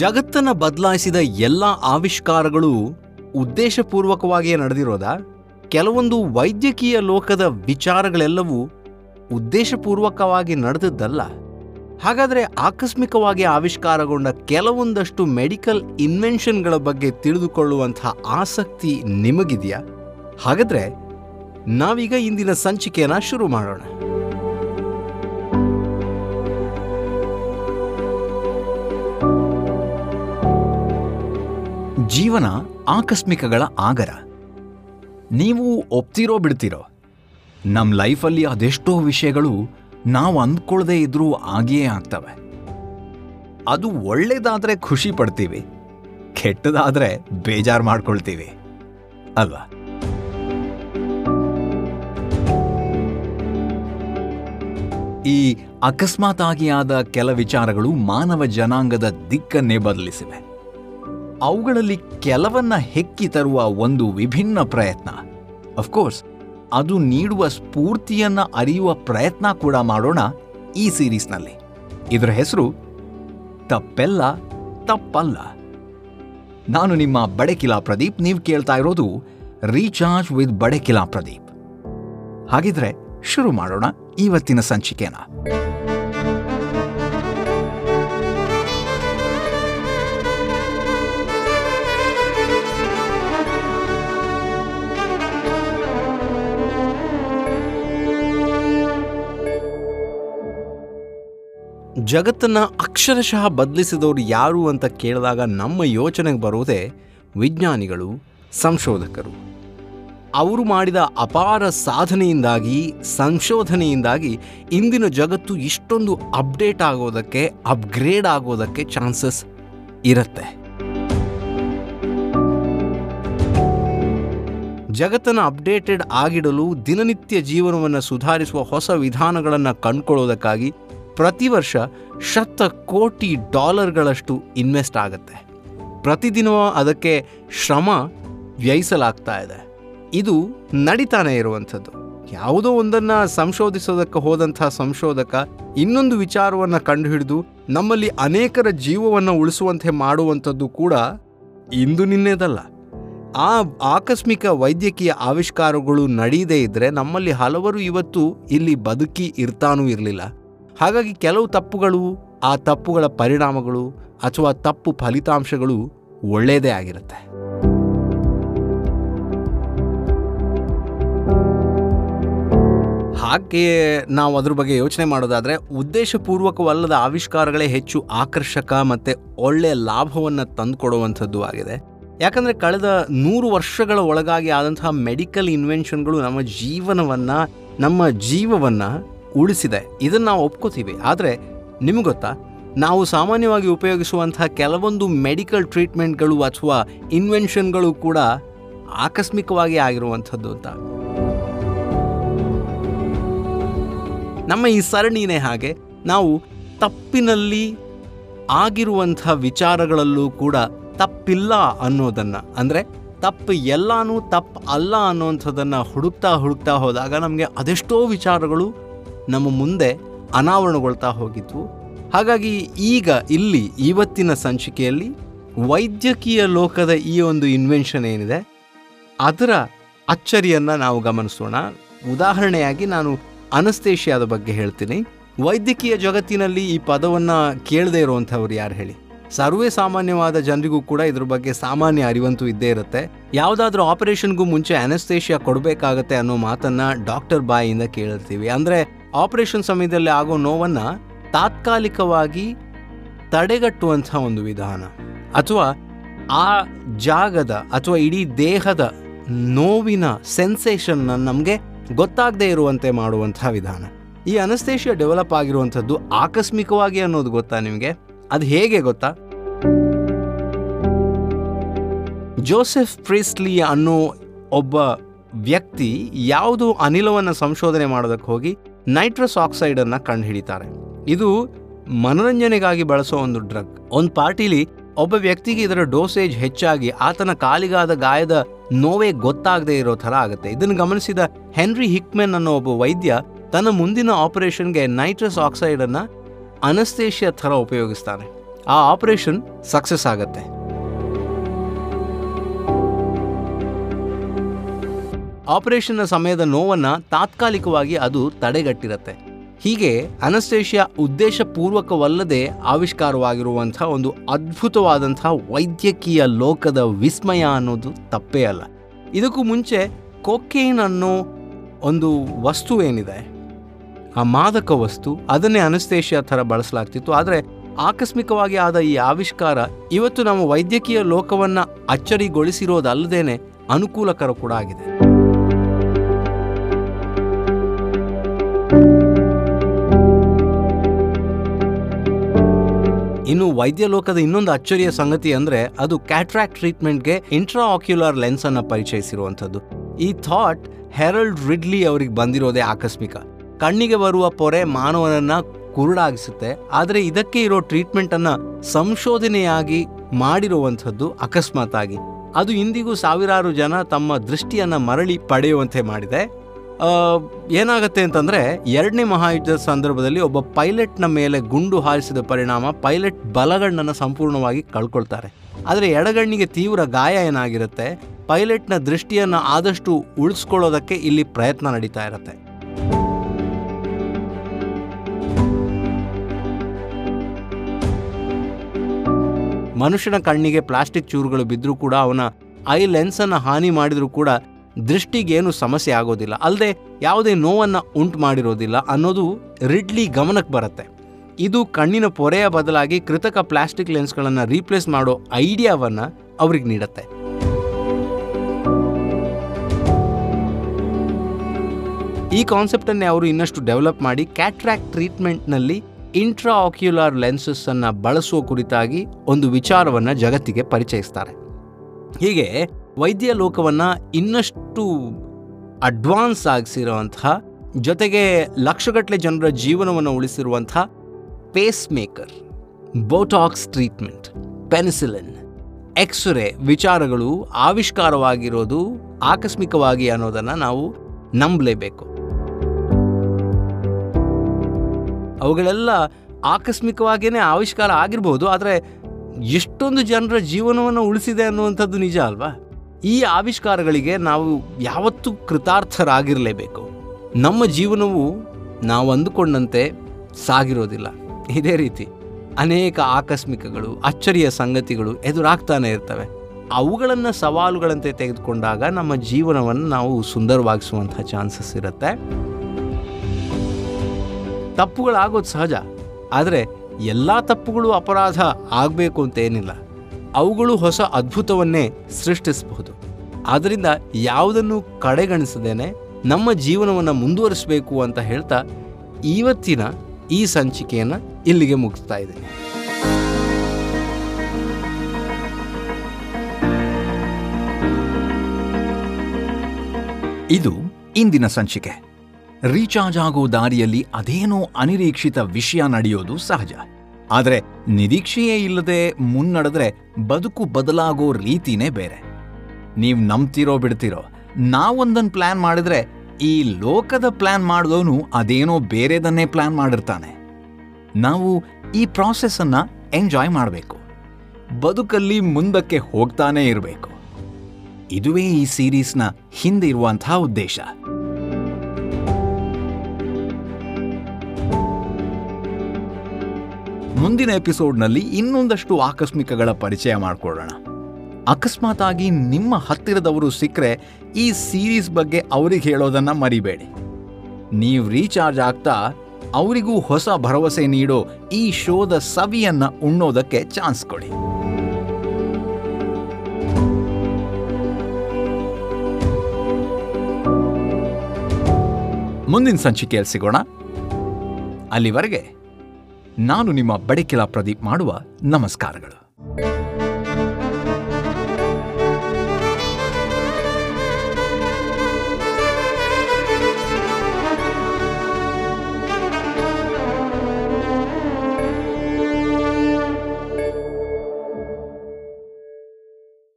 ಜಗತ್ತನ್ನ ಬದಲಾಯಿಸಿದ ಎಲ್ಲ ಆವಿಷ್ಕಾರಗಳು ಉದ್ದೇಶಪೂರ್ವಕವಾಗಿಯೇ ನಡೆದಿರೋದ? ಕೆಲವೊಂದು ವೈದ್ಯಕೀಯ ಲೋಕದ ವಿಚಾರಗಳೆಲ್ಲವೂ ಉದ್ದೇಶಪೂರ್ವಕವಾಗಿ ನಡೆದದ್ದಲ್ಲ. ಹಾಗಾದರೆ ಆಕಸ್ಮಿಕವಾಗಿ ಆವಿಷ್ಕಾರಗೊಂಡ ಕೆಲವೊಂದಷ್ಟು ಮೆಡಿಕಲ್ ಇನ್ವೆನ್ಷನ್ಗಳ ಬಗ್ಗೆ ತಿಳಿದುಕೊಳ್ಳುವಂಥ ಆಸಕ್ತಿ ನಿಮಗಿದೆಯಾ? ಹಾಗಾದರೆ ನಾವೀಗ ಇಂದಿನ ಸಂಚಿಕೆಯನ್ನು ಶುರು ಮಾಡೋಣ. ಜೀವನ ಆಕಸ್ಮಿಕಗಳ ಆಗರ. ನೀವು ಒಪ್ತಿರೋ ಬಿಡ್ತಿರೋ? ನಮ್ಮ ಲೈಫಲ್ಲಿ ಅದೆಷ್ಟೋ ವಿಷಯಗಳು ನಾವು ಅಂದ್ಕೊಳ್ಳದೆ ಇದ್ರೂ ಆಗಿಯೇ ಆಗ್ತವೆ. ಅದು ಒಳ್ಳೇದಾದರೆ ಖುಷಿ ಪಡ್ತೀವಿ, ಕೆಟ್ಟದಾದ್ರೆ ಬೇಜಾರು ಮಾಡ್ಕೊಳ್ತೀವಿ, ಅಲ್ವಾ? ಈ ಅಕಸ್ಮಾತಾಗಿ ಆದ ಕೆಲ ವಿಚಾರಗಳು ಮಾನವ ಜನಾಂಗದ ದಿಕ್ಕನ್ನೇ ಬದಲಿಸಿವೆ. ಅವುಗಳಲ್ಲಿ ಕೆಲವನ್ನ ಹೆಕ್ಕಿ ತರುವ ಒಂದು ವಿಭಿನ್ನ ಪ್ರಯತ್ನ. ಅಫ್ಕೋರ್ಸ್ ಅದು ನೀಡುವ ಸ್ಫೂರ್ತಿಯನ್ನ ಅರಿಯುವ ಪ್ರಯತ್ನ ಕೂಡ ಮಾಡೋಣ ಈ ಸೀರೀಸ್ನಲ್ಲಿ. ಇದರ ಹೆಸರು, ತಪ್ಪೆಲ್ಲ ತಪ್ಪಲ್ಲ. ನಾನು ನಿಮ್ಮ ಬಡಕಿಲಾ ಪ್ರದೀಪ್, ನೀವು ಕೇಳ್ತಾ ಇರೋದು ರೀಚಾರ್ಜ್ ವಿತ್ ಬಡಕಿಲಾ ಪ್ರದೀಪ್. ಹಾಗಿದ್ರೆ, ಶುರು ಮಾಡೋಣ ಇವತ್ತಿನ ಸಂಚಿಕೆನ. ಜಗತ್ತನ್ನ ಅಕ್ಷರಶಃ ಬದಲಿಸಿದವರು ಯಾರು ಅಂತ ಕೇಳಿದಾಗ ನಮ್ಮ ಯೋಚನೆಗೆ ಬರೋದೇ ವಿಜ್ಞಾನಿಗಳು, ಸಂಶೋಧಕರು. ಅವರು ಮಾಡಿದ ಅಪಾರ ಸಾಧನೆಯಿಂದಾಗಿ, ಸಂಶೋಧನೆಯಿಂದಾಗಿ ಇಂದಿನ ಜಗತ್ತು ಇಷ್ಟೊಂದು ಅಪ್ಡೇಟ್ ಆಗೋದಕ್ಕೆ, ಅಪ್ಗ್ರೇಡ್ ಆಗೋದಕ್ಕೆ ಚಾನ್ಸಸ್ ಇರುತ್ತೆ. ಜಗತ್ತನ್ನು ಅಪ್ಡೇಟೆಡ್ ಆಗಿಡಲು ದಿನನಿತ್ಯ ಜೀವನವನ್ನು ಸುಧಾರಿಸುವ ಹೊಸ ವಿಧಾನಗಳನ್ನು ಕಂಡುಕೊಳ್ಳೋದಕ್ಕಾಗಿ ಪ್ರತಿ ವರ್ಷ ಶತ ಕೋಟಿ ಡಾಲರ್ಗಳಷ್ಟು ಇನ್ವೆಸ್ಟ್ ಆಗುತ್ತೆ. ಪ್ರತಿದಿನವೂ ಅದಕ್ಕೆ ಶ್ರಮ ವ್ಯಯಿಸಲಾಗ್ತಾ ಇದೆ. ಇದು ನಡೀತಾನೆ ಇರುವಂಥದ್ದು. ಯಾವುದೋ ಒಂದನ್ನು ಸಂಶೋಧಿಸೋದಕ್ಕೆ ಹೋದಂಥ ಸಂಶೋಧಕ ಇನ್ನೊಂದು ವಿಚಾರವನ್ನು ಕಂಡುಹಿಡಿದು ನಮ್ಮಲ್ಲಿ ಅನೇಕರ ಜೀವವನ್ನು ಉಳಿಸುವಂತೆ ಮಾಡುವಂಥದ್ದು ಕೂಡ ಇಂದು ನಿನ್ನೆದಲ್ಲ. ಆ ಆಕಸ್ಮಿಕ ವೈದ್ಯಕೀಯ ಆವಿಷ್ಕಾರಗಳು ನಡೆಯದೇ ಇದ್ದರೆ ನಮ್ಮಲ್ಲಿ ಹಲವರು ಇವತ್ತು ಇಲ್ಲಿ ಬದುಕಿ ಇರ್ತಾನೂ ಇರಲಿಲ್ಲ. ಹಾಗಾಗಿ ಕೆಲವು ತಪ್ಪುಗಳು, ಆ ತಪ್ಪುಗಳ ಪರಿಣಾಮಗಳು ಅಥವಾ ತಪ್ಪು ಫಲಿತಾಂಶಗಳು ಒಳ್ಳೆಯದೇ ಆಗಿರುತ್ತೆ. ಹಾಗೆ ನಾವು ಅದ್ರ ಬಗ್ಗೆ ಯೋಚನೆ ಮಾಡೋದಾದರೆ, ಉದ್ದೇಶಪೂರ್ವಕವಲ್ಲದ ಆವಿಷ್ಕಾರಗಳೇ ಹೆಚ್ಚು ಆಕರ್ಷಕ ಮತ್ತು ಒಳ್ಳೆಯ ಲಾಭವನ್ನು ತಂದುಕೊಡುವಂಥದ್ದು ಆಗಿದೆ. ಯಾಕಂದರೆ ಕಳೆದ ನೂರು ವರ್ಷಗಳ ಒಳಗಾಗಿ ಆದಂತಹ ಮೆಡಿಕಲ್ ಇನ್ವೆನ್ಷನ್ಗಳು ನಮ್ಮ ಜೀವನವನ್ನು, ನಮ್ಮ ಜೀವವನ್ನು ಉಳಿಸಿದೆ ಇದನ್ನು ನಾವು ಒಪ್ಕೋತೀವಿ. ಆದರೆ ನಿಮಗೆ ಗೊತ್ತಾ? ನಾವು ಸಾಮಾನ್ಯವಾಗಿ ಉಪಯೋಗಿಸುವಂತಹ ಕೆಲವೊಂದು ಮೆಡಿಕಲ್ ಟ್ರೀಟ್ಮೆಂಟ್ಗಳು ಅಥವಾ ಇನ್ವೆನ್ಷನ್ಗಳು ಕೂಡ ಆಕಸ್ಮಿಕವಾಗಿ ಆಗಿರುವಂಥದ್ದು ಅಂತ. ನಮ್ಮ ಈ ಸರಣಿನೇ ಹಾಗೆ ನಾವು ತಪ್ಪಿನಲ್ಲಿ ಆಗಿರುವಂಥ ವಿಚಾರಗಳಲ್ಲೂ ಕೂಡ ತಪ್ಪಿಲ್ಲ ಅನ್ನೋದನ್ನು, ಅಂದರೆ ತಪ್ಪು ಎಲ್ಲಾನು ತಪ್ಪು ಅಲ್ಲ ಅನ್ನೋವಂಥದ್ದನ್ನು ಹುಡುಕ್ತಾ ಹುಡುಕ್ತಾ ಹೋದಾಗ ನಮಗೆ ಅದೆಷ್ಟೋ ವಿಚಾರಗಳು ನಮ್ಮ ಮುಂದೆ ಅನಾವರಣಗೊಳ್ತಾ ಹೋಗಿದ್ವು. ಹಾಗಾಗಿ ಈಗ ಇಲ್ಲಿ ಇವತ್ತಿನ ಸಂಚಿಕೆಯಲ್ಲಿ ವೈದ್ಯಕೀಯ ಲೋಕದ ಈ ಒಂದು ಇನ್ವೆನ್ಷನ್ ಏನಿದೆ, ಅದರ ಅಚ್ಚರಿಯನ್ನು ನಾವು ಗಮನಿಸೋಣ. ಉದಾಹರಣೆಯಾಗಿ ನಾನು ಅನಸ್ತೇಷಿಯಾದ ಬಗ್ಗೆ ಹೇಳ್ತೀನಿ. ವೈದ್ಯಕೀಯ ಜಗತ್ತಿನಲ್ಲಿ ಈ ಪದವನ್ನು ಕೇಳದೇ ಇರುವಂಥವ್ರು ಯಾರು ಹೇಳಿ? ಸರ್ವೇ ಸಾಮಾನ್ಯವಾದ ಜನರಿಗೂ ಕೂಡ ಇದ್ರ ಬಗ್ಗೆ ಸಾಮಾನ್ಯ ಅರಿವಂತೂ ಇದ್ದೇ ಇರುತ್ತೆ. ಯಾವುದಾದ್ರೂ ಆಪರೇಷನ್ಗೂ ಮುಂಚೆ ಅನಸ್ತೇಷಿಯಾ ಕೊಡಬೇಕಾಗತ್ತೆ ಅನ್ನೋ ಮಾತನ್ನು ಡಾಕ್ಟರ್ ಬಾಯಿಂದ ಕೇಳಿರ್ತೀವಿ. ಅಂದರೆ ಆಪರೇಷನ್ ಸಮಯದಲ್ಲಿ ಆಗೋ ನೋವನ್ನು ತಾತ್ಕಾಲಿಕವಾಗಿ ತಡೆಗಟ್ಟುವಂಥ ಒಂದು ವಿಧಾನ. ಅಥವಾ ಆ ಜಾಗದ ಅಥವಾ ಇಡೀ ದೇಹದ ನೋವಿನ ಸೆನ್ಸೇಷನ್ನ ನಮಗೆ ಗೊತ್ತಾಗದೇ ಇರುವಂತೆ ಮಾಡುವಂಥ ವಿಧಾನ. ಈ ಅನಸ್ತೇಷಿಯಾ ಡೆವಲಪ್ ಆಗಿರುವಂಥದ್ದು ಆಕಸ್ಮಿಕವಾಗಿ ಅನ್ನೋದು ಗೊತ್ತಾ ನಿಮಗೆ? ಅದು ಹೇಗೆ ಗೊತ್ತಾ? ಜೋಸೆಫ್ ಪ್ರಿಸ್ಲಿ ಅನ್ನೋ ಒಬ್ಬ ವ್ಯಕ್ತಿ ಯಾವುದು ಅನಿಲವನ್ನು ಸಂಶೋಧನೆ ಮಾಡೋದಕ್ಕೆ ಹೋಗಿ ನೈಟ್ರಸ್ ಆಕ್ಸೈಡನ್ನು ಕಂಡುಹಿಡಿತಾರೆ. ಇದು ಮನೋರಂಜನೆಗಾಗಿ ಬಳಸೋ ಒಂದು ಡ್ರಗ್. ಒಂದು ಪಾರ್ಟಿಲಿ ಒಬ್ಬ ವ್ಯಕ್ತಿಗೆ ಇದರ ಡೋಸೇಜ್ ಹೆಚ್ಚಾಗಿ ಆತನ ಕಾಲಿಗಾದ ಗಾಯದ ನೋವೇ ಗೊತ್ತಾಗದೇ ಇರೋ ಥರ ಆಗುತ್ತೆ. ಇದನ್ನು ಗಮನಿಸಿದ ಹೆನ್ರಿ ಹಿಕ್ಮೆನ್ ಅನ್ನೋ ಒಬ್ಬ ವೈದ್ಯ ತನ್ನ ಮುಂದಿನ ಆಪರೇಷನ್ಗೆ ನೈಟ್ರಸ್ ಆಕ್ಸೈಡನ್ನು ಅನಸ್ತೇಷಿಯಾ ಥರ ಉಪಯೋಗಿಸ್ತಾನೆ. ಆ ಆಪರೇಷನ್ ಸಕ್ಸಸ್ ಆಗತ್ತೆ. ಆಪರೇಷನ್ನ ಸಮಯದ ನೋವನ್ನು ತಾತ್ಕಾಲಿಕವಾಗಿ ಅದು ತಡೆಗಟ್ಟಿರುತ್ತೆ. ಹೀಗೆ ಅನಸ್ತೇಷಿಯಾ ಉದ್ದೇಶಪೂರ್ವಕವಲ್ಲದೆ ಆವಿಷ್ಕಾರವಾಗಿರುವಂಥ ಒಂದು ಅದ್ಭುತವಾದಂಥ ವೈದ್ಯಕೀಯ ಲೋಕದ ವಿಸ್ಮಯ ಅನ್ನೋದು ತಪ್ಪೇ ಅಲ್ಲ. ಇದಕ್ಕೂ ಮುಂಚೆ ಕೊಕೇನ್ ಅನ್ನೋ ಒಂದು ವಸ್ತು ಏನಿದೆ? ಆ ಮಾದಕ ವಸ್ತು, ಅದನ್ನೇ ಅನಸ್ತೇಷಿಯಾ ಥರ ಬಳಸಲಾಗ್ತಿತ್ತು. ಆದರೆ ಆಕಸ್ಮಿಕವಾಗಿ ಆದ ಈ ಆವಿಷ್ಕಾರ ಇವತ್ತು ನಮ್ಮ ವೈದ್ಯಕೀಯ ಲೋಕವನ್ನು ಅಚ್ಚರಿಗೊಳಿಸಿರೋದಲ್ಲದೇನೆ ಅನುಕೂಲಕರ ಕೂಡ ಆಗಿದೆ. ಇನ್ನು ವೈದ್ಯ ಲೋಕದ ಇನ್ನೊಂದು ಅಚ್ಚರಿಯ ಸಂಗತಿ ಅಂದ್ರೆ ಅದು ಕ್ಯಾಟ್ರಾಕ್ಟ್ ಟ್ರೀಟ್ಮೆಂಟ್ಗೆ ಇಂಟ್ರಾ ಆಕ್ಯುಲರ್ ಲೆನ್ಸ್ ಅನ್ನ ಪರಿಚಯಿಸಿರುವಂಥದ್ದು. ಈ ಥಾಟ್ ಹೆರಲ್ಡ್ ರಿಡ್ಲಿ ಅವರಿಗೆ ಬಂದಿರೋದೇ ಆಕಸ್ಮಿಕ. ಕಣ್ಣಿಗೆ ಬರುವ ಪೊರೆ ಮಾನವನನ್ನ ಕುರುಡಾಗಿಸುತ್ತೆ, ಆದರೆ ಇದಕ್ಕೆ ಇರೋ ಟ್ರೀಟ್ಮೆಂಟನ್ನು ಸಂಶೋಧನೆಯಾಗಿ ಮಾಡಿರುವಂಥದ್ದು ಅಕಸ್ಮಾತ್ ಆಗಿ ಅದು ಇಂದಿಗೂ ಸಾವಿರಾರು ಜನ ತಮ್ಮ ದೃಷ್ಟಿಯನ್ನು ಮರಳಿ ಪಡೆಯುವಂತೆ ಮಾಡಿದೆ. ಏನಾಗುತ್ತೆ ಅಂತಂದರೆ ಎರಡನೇ ಮಹಾಯುದ್ಧದ ಸಂದರ್ಭದಲ್ಲಿ ಒಬ್ಬ ಪೈಲಟ್ನ ಮೇಲೆ ಗುಂಡು ಹಾರಿಸಿದ ಪರಿಣಾಮ ಪೈಲಟ್ ಬಲಗಣ್ಣನ್ನು ಸಂಪೂರ್ಣವಾಗಿ ಕಳ್ಕೊಳ್ತಾರೆ. ಆದರೆ ಎಡಗಣ್ಣಿಗೆ ತೀವ್ರ ಗಾಯ ಏನಾಗಿರುತ್ತೆ? ಪೈಲಟ್ನ ದೃಷ್ಟಿಯನ್ನು ಆದಷ್ಟು ಉಳಿಸ್ಕೊಳ್ಳೋದಕ್ಕೆ ಇಲ್ಲಿ ಪ್ರಯತ್ನ ನಡೀತಾ ಇರುತ್ತೆ. ಮನುಷ್ಯನ ಕಣ್ಣಿಗೆ ಪ್ಲಾಸ್ಟಿಕ್ ಚೂರುಗಳು ಬಿದ್ದರೂ ಕೂಡ ಅವನ ಐ ಲೆನ್ಸನ್ನು ಹಾನಿ ಮಾಡಿದರೂ ಕೂಡ ದೃಷ್ಟಿಗೇನು ಸಮಸ್ಯೆ ಆಗೋದಿಲ್ಲ. ಅಲ್ಲದೆ ಯಾವುದೇ ನೋವನ್ನು ಉಂಟು ಮಾಡಿರೋದಿಲ್ಲ ಅನ್ನೋದು ರಿಡ್ಲಿ ಗಮನಕ್ಕೆ ಬರುತ್ತೆ. ಇದು ಕಣ್ಣಿನ ಪೊರೆಯ ಬದಲಾಗಿ ಕೃತಕ ಪ್ಲಾಸ್ಟಿಕ್ ಲೆನ್ಸ್ಗಳನ್ನು ರೀಪ್ಲೇಸ್ ಮಾಡೋ ಐಡಿಯಾವನ್ನು ಅವ್ರಿಗೆ ನೀಡುತ್ತೆ. ಈ ಕಾನ್ಸೆಪ್ಟನ್ನೇ ಅವರು ಇನ್ನಷ್ಟು ಡೆವಲಪ್ ಮಾಡಿ ಕ್ಯಾಟ್ರಾಕ್ಟ್ ಟ್ರೀಟ್ಮೆಂಟ್ನಲ್ಲಿ ಇಂಟ್ರಾ ಆಕ್ಯುಲಾರ್ ಲೆನ್ಸಸ್ಸನ್ನು ಬಳಸುವ ಕುರಿತಾಗಿ ಒಂದು ವಿಚಾರವನ್ನು ಜಗತ್ತಿಗೆ ಪರಿಚಯಿಸ್ತಾರೆ. ಹೀಗೆ ವೈದ್ಯ ಲೋಕವನ್ನು ಇನ್ನಷ್ಟು ಅಡ್ವಾನ್ಸ್ ಆಗಿಸಿರುವಂತಹ, ಜೊತೆಗೆ ಲಕ್ಷಗಟ್ಟಲೆ ಜನರ ಜೀವನವನ್ನು ಉಳಿಸಿರುವಂಥ pacemaker botox treatment penicillin X-ray ವಿಚಾರಗಳು ಆವಿಷ್ಕಾರವಾಗಿರೋದು ಆಕಸ್ಮಿಕವಾಗಿ ಅನ್ನೋದನ್ನು ನಾವು ನಂಬಲೇಬೇಕು. ಅವುಗಳೆಲ್ಲ ಆಕಸ್ಮಿಕವಾಗಿಯೇ ಆವಿಷ್ಕಾರ ಆಗಿರ್ಬೋದು, ಆದರೆ ಎಷ್ಟೊಂದು ಜನರ ಜೀವನವನ್ನು ಉಳಿಸಿದೆ ಅನ್ನುವಂಥದ್ದು ನಿಜ ಅಲ್ವಾ? ಈ ಆವಿಷ್ಕಾರಗಳಿಗೆ ನಾವು ಯಾವತ್ತೂ ಕೃತಾರ್ಥರಾಗಿರಲೇಬೇಕು. ನಮ್ಮ ಜೀವನವು ನಾವು ಅಂದುಕೊಂಡಂತೆ ಸಾಗಿರೋದಿಲ್ಲ. ಇದೇ ರೀತಿ ಅನೇಕ ಆಕಸ್ಮಿಕಗಳು, ಅಚ್ಚರಿಯ ಸಂಗತಿಗಳು ಎದುರಾಗ್ತಾನೆ ಇರ್ತವೆ. ಅವುಗಳನ್ನು ಸವಾಲುಗಳಂತೆ ತೆಗೆದುಕೊಂಡಾಗ ನಮ್ಮ ಜೀವನವನ್ನು ನಾವು ಸುಂದರವಾಗಿಸುವಂತಹ ಚಾನ್ಸಸ್ ಇರುತ್ತೆ. ತಪ್ಪುಗಳಾಗೋದು ಸಹಜ. ಆದರೆ ಎಲ್ಲ ತಪ್ಪುಗಳು ಅಪರಾಧ ಆಗಬೇಕು ಅಂತ ಏನಿಲ್ಲ. ಅವುಗಳು ಹೊಸ ಅದ್ಭುತವನ್ನೇ ಸೃಷ್ಟಿಸಬಹುದು. ಆದ್ದರಿಂದ ಯಾವುದನ್ನು ಕಡೆಗಣಿಸದೇನೆ ನಮ್ಮ ಜೀವನವನ್ನು ಮುಂದುವರಿಸಬೇಕು ಅಂತ ಹೇಳ್ತಾ ಇವತ್ತಿನ ಈ ಸಂಚಿಕೆಯನ್ನು ಇಲ್ಲಿಗೆ ಮುಗಿಸ್ತಾ ಇದ್ದೀನಿ. ಇದು ಇಂದಿನ ಸಂಚಿಕೆ. ರೀಚಾರ್ಜ್ ಆಗೋ ದಾರಿಯಲ್ಲಿ ಅದೇನೋ ಅನಿರೀಕ್ಷಿತ ವಿಷಯ ನಡೆಯೋದು ಸಹಜ. ಆದರೆ ನಿರೀಕ್ಷೆಯೇ ಇಲ್ಲದೆ ಮುನ್ನಡೆದ್ರೆ ಬದುಕು ಬದಲಾಗೋ ರೀತಿನೇ ಬೇರೆ. ನೀವು ನಂಬ್ತಿರೋ ಬಿಡ್ತಿರೋ ನಾವೊಂದನ್ನು ಪ್ಲ್ಯಾನ್ ಮಾಡಿದ್ರೆ ಈ ಲೋಕದ ಪ್ಲ್ಯಾನ್ ಮಾಡಿದವನು ಅದೇನೋ ಬೇರೆದನ್ನೇ ಪ್ಲ್ಯಾನ್ ಮಾಡಿರ್ತಾನೆ. ನಾವು ಈ ಪ್ರಾಸೆಸ್ಸನ್ನು ಎಂಜಾಯ್ ಮಾಡಬೇಕು. ಬದುಕಲ್ಲಿ ಮುಂದಕ್ಕೆ ಹೋಗ್ತಾನೇ ಇರಬೇಕು. ಇದುವೇ ಈ ಸೀರೀಸ್ನ ಹಿಂದೆ ಇರುವಂತಹ ಉದ್ದೇಶ. ಮುಂದಿನ ಎಪಿಸೋಡ್ನಲ್ಲಿ ಇನ್ನೊಂದಷ್ಟು ಆಕಸ್ಮಿಕಗಳ ಪರಿಚಯ ಮಾಡಿಕೊಳ್ಳೋಣ. ಅಕಸ್ಮಾತ್ ಆಗಿ ನಿಮ್ಮ ಹತ್ತಿರದವರು ಸಿಕ್ಕರೆ ಈ ಸೀರೀಸ್ ಬಗ್ಗೆ ಅವರಿಗೆ ಹೇಳೋದನ್ನ ಮರಿಬೇಡಿ. ನೀವು ರೀಚಾರ್ಜ್ ಆಗ್ತಾ ಅವರಿಗೂ ಹೊಸ ಭರವಸೆ ನೀಡೋ ಈ ಶೋದ ಸವಿಯನ್ನ ಉಣ್ಣೋದಕ್ಕೆ ಚಾನ್ಸ್ ಕೊಡಿ. ಮುಂದಿನ ಸಂಚಿಕೆಯಲ್ಲಿ ಸಿಗೋಣ. ಅಲ್ಲಿವರೆಗೆ ನಾನು ನಿಮ್ಮ ಬಡಕಿಲ ಪ್ರದೀಪ್ ಮಾಡುವ ನಮಸ್ಕಾರಗಳು.